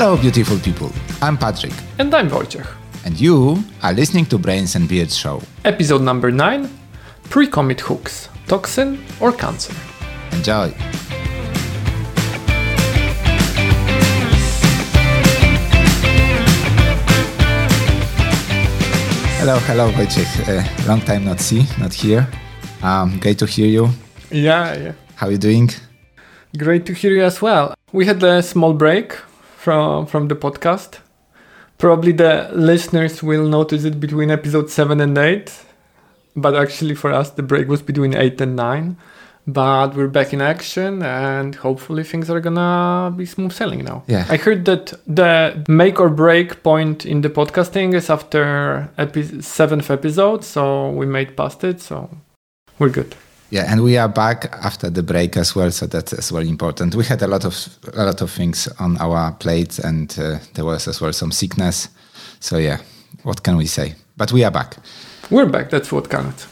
Hello, beautiful people. I'm Patrick. And I'm Wojciech. And you are listening to Brains and Beards Show. Episode number 9 Pre commit hooks Toxin or Cancer. Enjoy. Hello, hello, Wojciech. Uh, long time not see, not here. Um, great to hear you. Yeah, yeah. How are you doing? Great to hear you as well. We had a small break from from the podcast. Probably the listeners will notice it between episode 7 and 8, but actually for us the break was between 8 and 9. But we're back in action and hopefully things are gonna be smooth sailing now. Yeah. I heard that the make or break point in the podcasting is after epi- seventh episode, so we made past it, so we're good. Yeah, and we are back after the break as well, so that's as well important. We had a lot of a lot of things on our plate, and uh, there was as well some sickness. So yeah, what can we say? But we are back. We're back. That's what counts.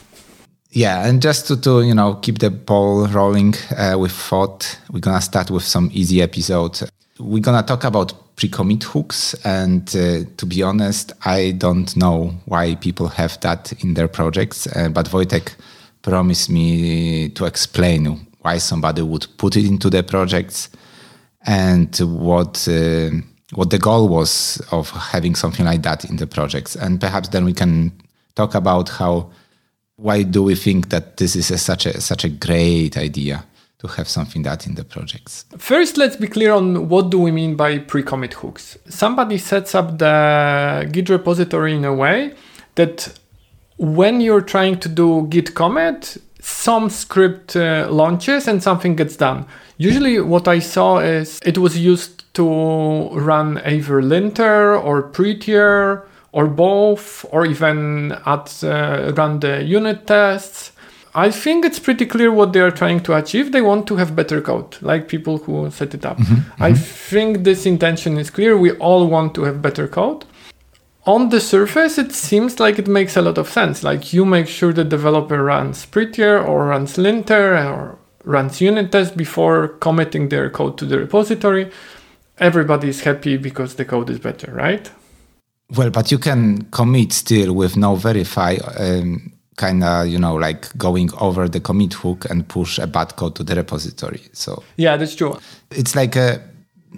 Yeah, and just to, to you know keep the ball rolling uh, with thought, we're gonna start with some easy episode. We're gonna talk about pre-commit hooks, and uh, to be honest, I don't know why people have that in their projects. Uh, but Wojtek promised me to explain why somebody would put it into their projects and what uh, what the goal was of having something like that in the projects, and perhaps then we can talk about how why do we think that this is a, such a such a great idea to have something that in the projects First, let's be clear on what do we mean by pre-commit hooks. Somebody sets up the Git repository in a way that when you're trying to do git commit, some script uh, launches and something gets done. Usually, what I saw is it was used to run either linter or prettier or both, or even add uh, run the unit tests. I think it's pretty clear what they are trying to achieve. They want to have better code, like people who set it up. I think this intention is clear. We all want to have better code on the surface, it seems like it makes a lot of sense. Like you make sure the developer runs prettier or runs linter or runs unit tests before committing their code to the repository. Everybody is happy because the code is better, right? well but you can commit still with no verify um, kind of you know like going over the commit hook and push a bad code to the repository so Yeah, that's true. it's like a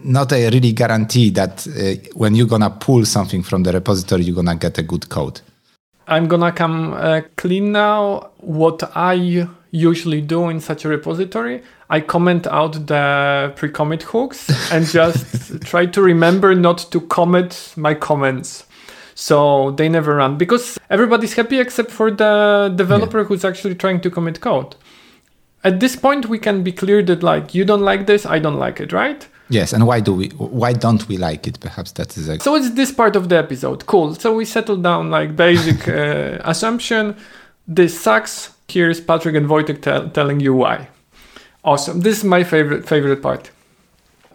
not a really guarantee that uh, when you're gonna pull something from the repository you're gonna get a good code I'm gonna come uh, clean now. What I usually do in such a repository, I comment out the pre-commit hooks and just try to remember not to commit my comments. So they never run because everybody's happy except for the developer who's actually trying to commit code. At this point, we can be clear that like you don't like this, I don't like it, right? Yes and why do we why don't we like it perhaps that is a So it's this part of the episode. Cool. So we settled down like basic uh, assumption. This sucks. Here's Patrick and Wojtek tell telling you why. Awesome. This is my favorite favorite part.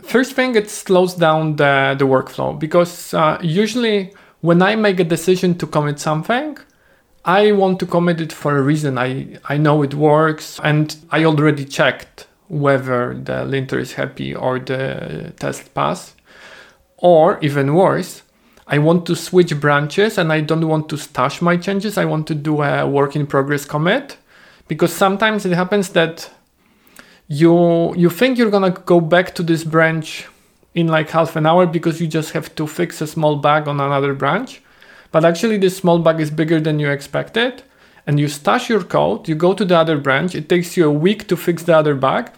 First thing, it slows down the, the workflow because uh, usually when I make a decision to commit something, I want to commit it for a reason. I, I know it works and I already checked whether the linter is happy or the test pass. Or even worse, I want to switch branches and I don't want to stash my changes. I want to do a work in progress commit because sometimes it happens that you you think you're gonna go back to this branch in like half an hour because you just have to fix a small bug on another branch. But actually this small bug is bigger than you expected and you stash your code, you go to the other branch, it takes you a week to fix the other bug,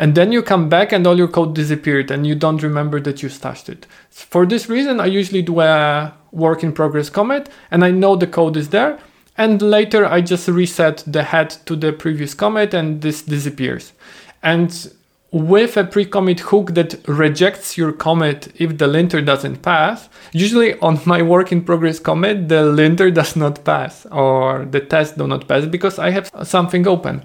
and then you come back and all your code disappeared and you don't remember that you stashed it. For this reason, I usually do a work in progress commit and I know the code is there. And later I just reset the head to the previous commit and this disappears. And with a pre-commit hook that rejects your commit if the linter doesn't pass, usually on my work in progress commit, the linter does not pass or the tests do not pass because I have something open.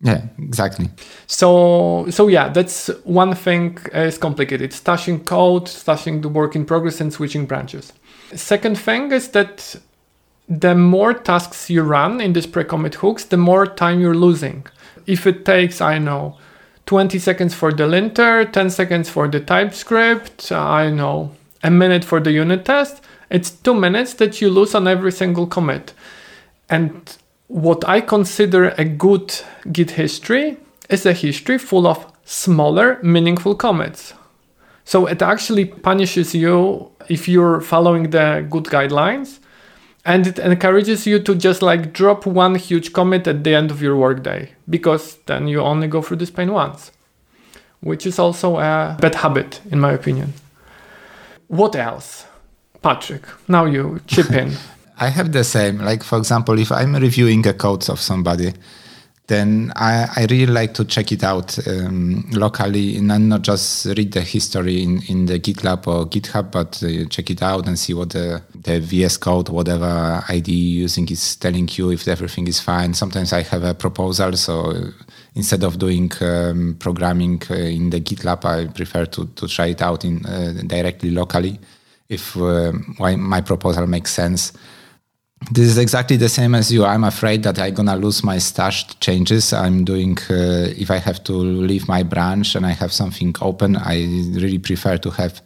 yeah exactly So so yeah, that's one thing is complicated. Stashing code, stashing the work in progress and switching branches. Second thing is that the more tasks you run in these pre-commit hooks, the more time you're losing. If it takes, I know, 20 seconds for the linter, 10 seconds for the TypeScript, uh, I know, a minute for the unit test, it's two minutes that you lose on every single commit. And what I consider a good Git history is a history full of smaller, meaningful commits. So it actually punishes you if you're following the good guidelines and it encourages you to just like drop one huge commit at the end of your workday because then you only go through this pain once, which is also a bad habit, in my opinion. What else? Patrick, now you chip in. I have the same. Like, for example, if I'm reviewing a code of somebody, then I, I really like to check it out um, locally and not just read the history in, in the GitLab or GitHub, but uh, check it out and see what the, the VS Code, whatever ID you're using is telling you if everything is fine. Sometimes I have a proposal, so instead of doing um, programming uh, in the GitLab, I prefer to, to try it out in uh, directly locally if uh, my proposal makes sense this is exactly the same as you. I'm afraid that I'm gonna lose my stashed changes. I'm doing uh, if I have to leave my branch and I have something open. I really prefer to have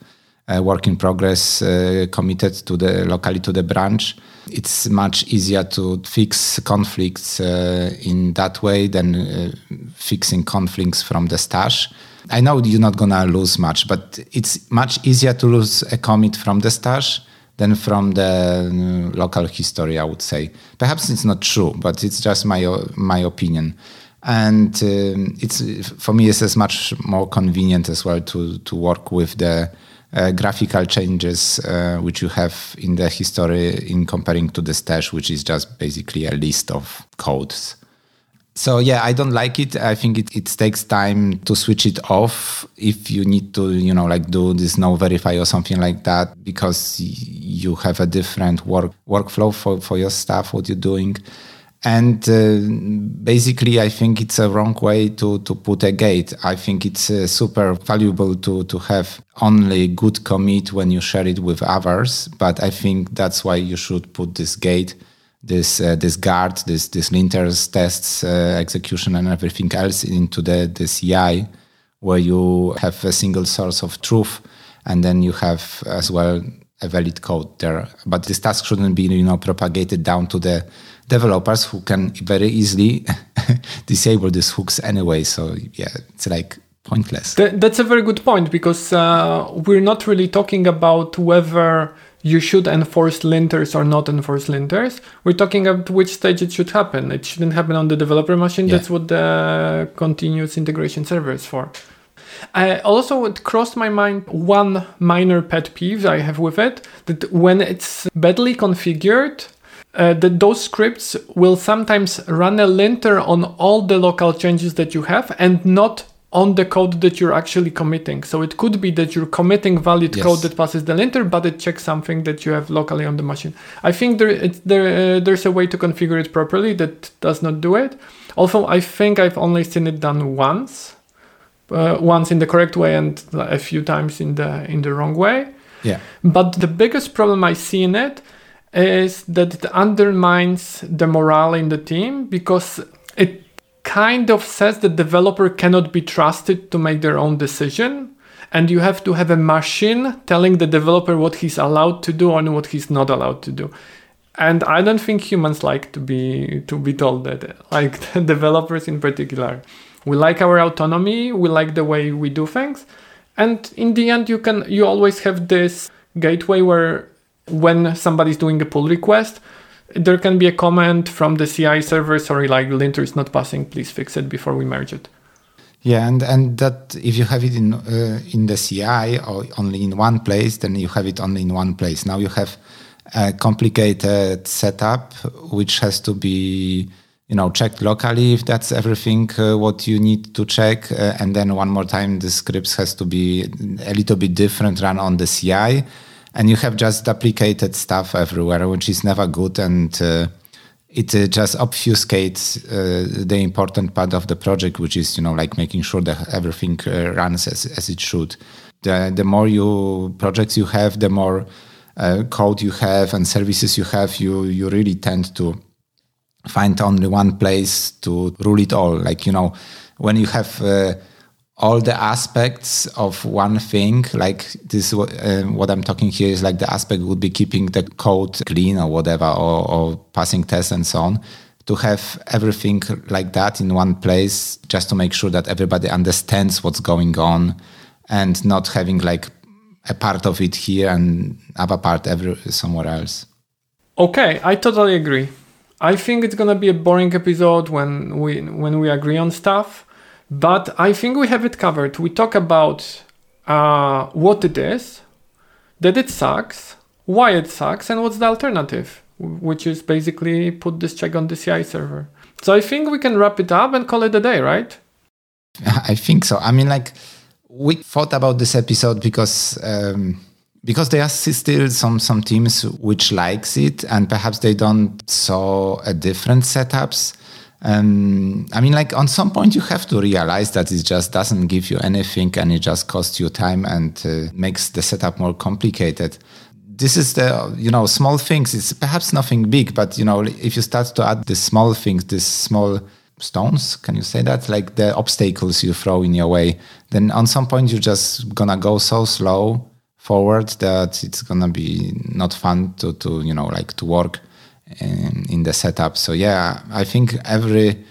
a work in progress uh, committed to the locally to the branch. It's much easier to fix conflicts uh, in that way than uh, fixing conflicts from the stash. I know you're not gonna lose much, but it's much easier to lose a commit from the stash than from the mm, local history, I would say. Perhaps it's not true, but it's just my my opinion. And um, it's for me, it's as much more convenient as well to to work with the uh, graphical changes uh, which you have in the history in comparing to the stash, which is just basically a list of codes. So yeah, I don't like it. I think it, it takes time to switch it off if you need to, you know, like do this no verify or something like that because you have a different work workflow for, for your stuff, what you're doing. And uh, basically, I think it's a wrong way to, to put a gate. I think it's uh, super valuable to, to have only good commit when you share it with others. But I think that's why you should put this gate this uh, this guard, this this linters tests uh, execution and everything else into the the CI, where you have a single source of truth, and then you have as well a valid code there. But this task shouldn't be you know propagated down to the developers who can very easily disable these hooks anyway. So yeah, it's like pointless. that's a very good point because uh, we're not really talking about whether you should enforce linters or not enforce linters. We're talking about which stage it should happen. It shouldn't happen on the developer machine. Yeah. That's what the continuous integration server is for. I also it crossed my mind one minor pet peeve I have with it that when it's badly configured, uh, that those scripts will sometimes run a linter on all the local changes that you have and not on the code that you're actually committing. So it could be that you're committing valid yes. code that passes the linter, but it checks something that you have locally on the machine. I think there there uh, there's a way to configure it properly that does not do it. Also, I think I've only seen it done once, uh, once in the correct way and a few times in the in the wrong way. Yeah. But the biggest problem I see in it is that it undermines the morale in the team because kind of says the developer cannot be trusted to make their own decision and you have to have a machine telling the developer what he's allowed to do and what he's not allowed to do. And i don't think humans like to be to be told that like developers in particular. We like our autonomy we like the way we do things and in the end you can you always have this gateway where when somebody's doing a pull request there can be a comment from the CI server, sorry, like linter is not passing, please fix it before we merge it. Yeah, and, and that if you have it in uh, in the CI or only in one place, then you have it only in one place. Now you have a complicated setup which has to be you know checked locally if that's everything uh, what you need to check uh, and then one more time the scripts has to be a little bit different run on the CI and you have just duplicated stuff everywhere, which is never good, and uh, it uh, just obfuscates uh, the important part of the project, which is you know like making sure that everything uh, runs as, as it should. The the more you projects you have, the more uh, code you have and services you have, you you really tend to find only one place to rule it all. Like you know when you have uh, all the aspects of one thing like this uh, what i'm talking here is like the aspect would be keeping the code clean or whatever or, or passing tests and so on to have everything like that in one place just to make sure that everybody understands what's going on and not having like a part of it here and other part every somewhere else. Okay i totally agree. I think it's gonna be a boring episode when we when we agree on stuff but I think we have it covered. We talk about uh, what it is, that it sucks, why it sucks, and what's the alternative, which is basically put this check on the CI server. So I think we can wrap it up and call it a day, right? I think so. I mean, like we thought about this episode because um, because there are still some some teams which likes it, and perhaps they don't saw a different setups. Um, I mean, like on some point, you have to realize that it just doesn't give you anything and it just costs you time and uh, makes the setup more complicated. This is the, you know, small things. It's perhaps nothing big, but, you know, if you start to add the small things, these small stones, can you say that? Like the obstacles you throw in your way, then on some point, you're just gonna go so slow forward that it's gonna be not fun to, to you know, like to work in, in the setup. So yeah, I think every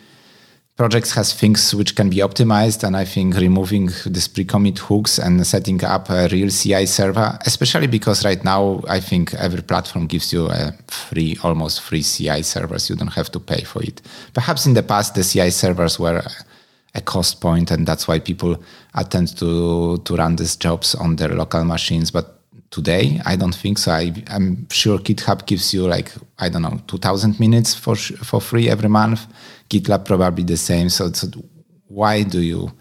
project has things which can be optimized, and I think removing this pre-commit hooks and setting up a real CI server, especially because right now I think every platform gives you a free, almost free CI servers. You don't have to pay for it. Perhaps in the past the CI servers were a cost point, and that's why people attend to to run these jobs on their local machines, but today. I don't think so. I, am sure GitHub gives you like I don't know 2,000 minutes for for free every month. GitLab probably the same. So, so why do you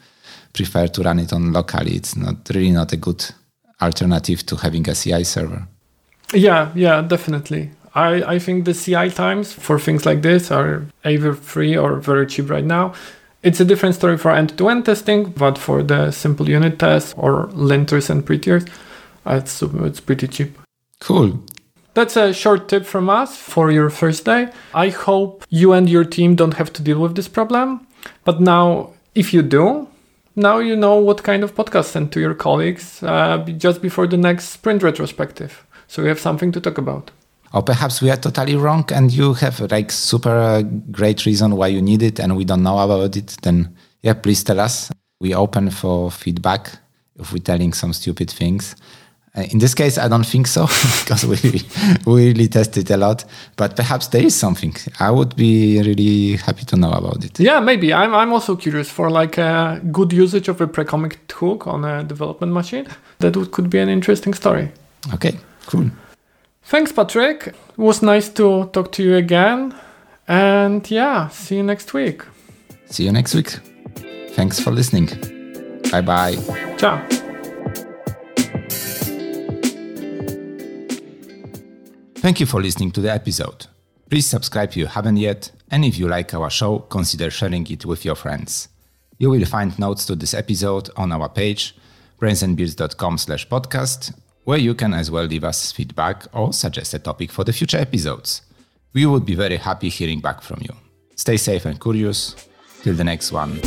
prefer to run it on locally? It's not really not a good alternative to having a CI server. Yeah, yeah, definitely. I, I think the CI times for things like this are either free or very cheap right now. It's a different story for end-to-end testing, but for the simple unit tests or linters and prettiers, it's, it's pretty cheap. Cool. That's a short tip from us for your first day. I hope you and your team don't have to deal with this problem. But now, if you do, now you know what kind of podcast send to your colleagues uh, just before the next sprint retrospective. So you have something to talk about. Or perhaps we are totally wrong and you have like super uh, great reason why you need it and we don't know about it. Then, yeah, please tell us. We open for feedback if we're telling some stupid things. Uh, in this case, I don't think so because we we really tested a lot. But perhaps there is something. I would be really happy to know about it. Yeah, maybe. I'm I'm also curious for like a good usage of a pre-commit hook on a development machine. That would, could be an interesting story. Okay, cool. Thanks, Patrick. It was nice to talk to you again. And yeah, see you next week. See you next week. Thanks for listening. Bye bye. Ciao. Thank you for listening to the episode. Please subscribe if you haven't yet, and if you like our show, consider sharing it with your friends. You will find notes to this episode on our page, brainsandbeards.com slash podcast, where you can as well leave us feedback or suggest a topic for the future episodes. We would be very happy hearing back from you. Stay safe and curious. Till the next one.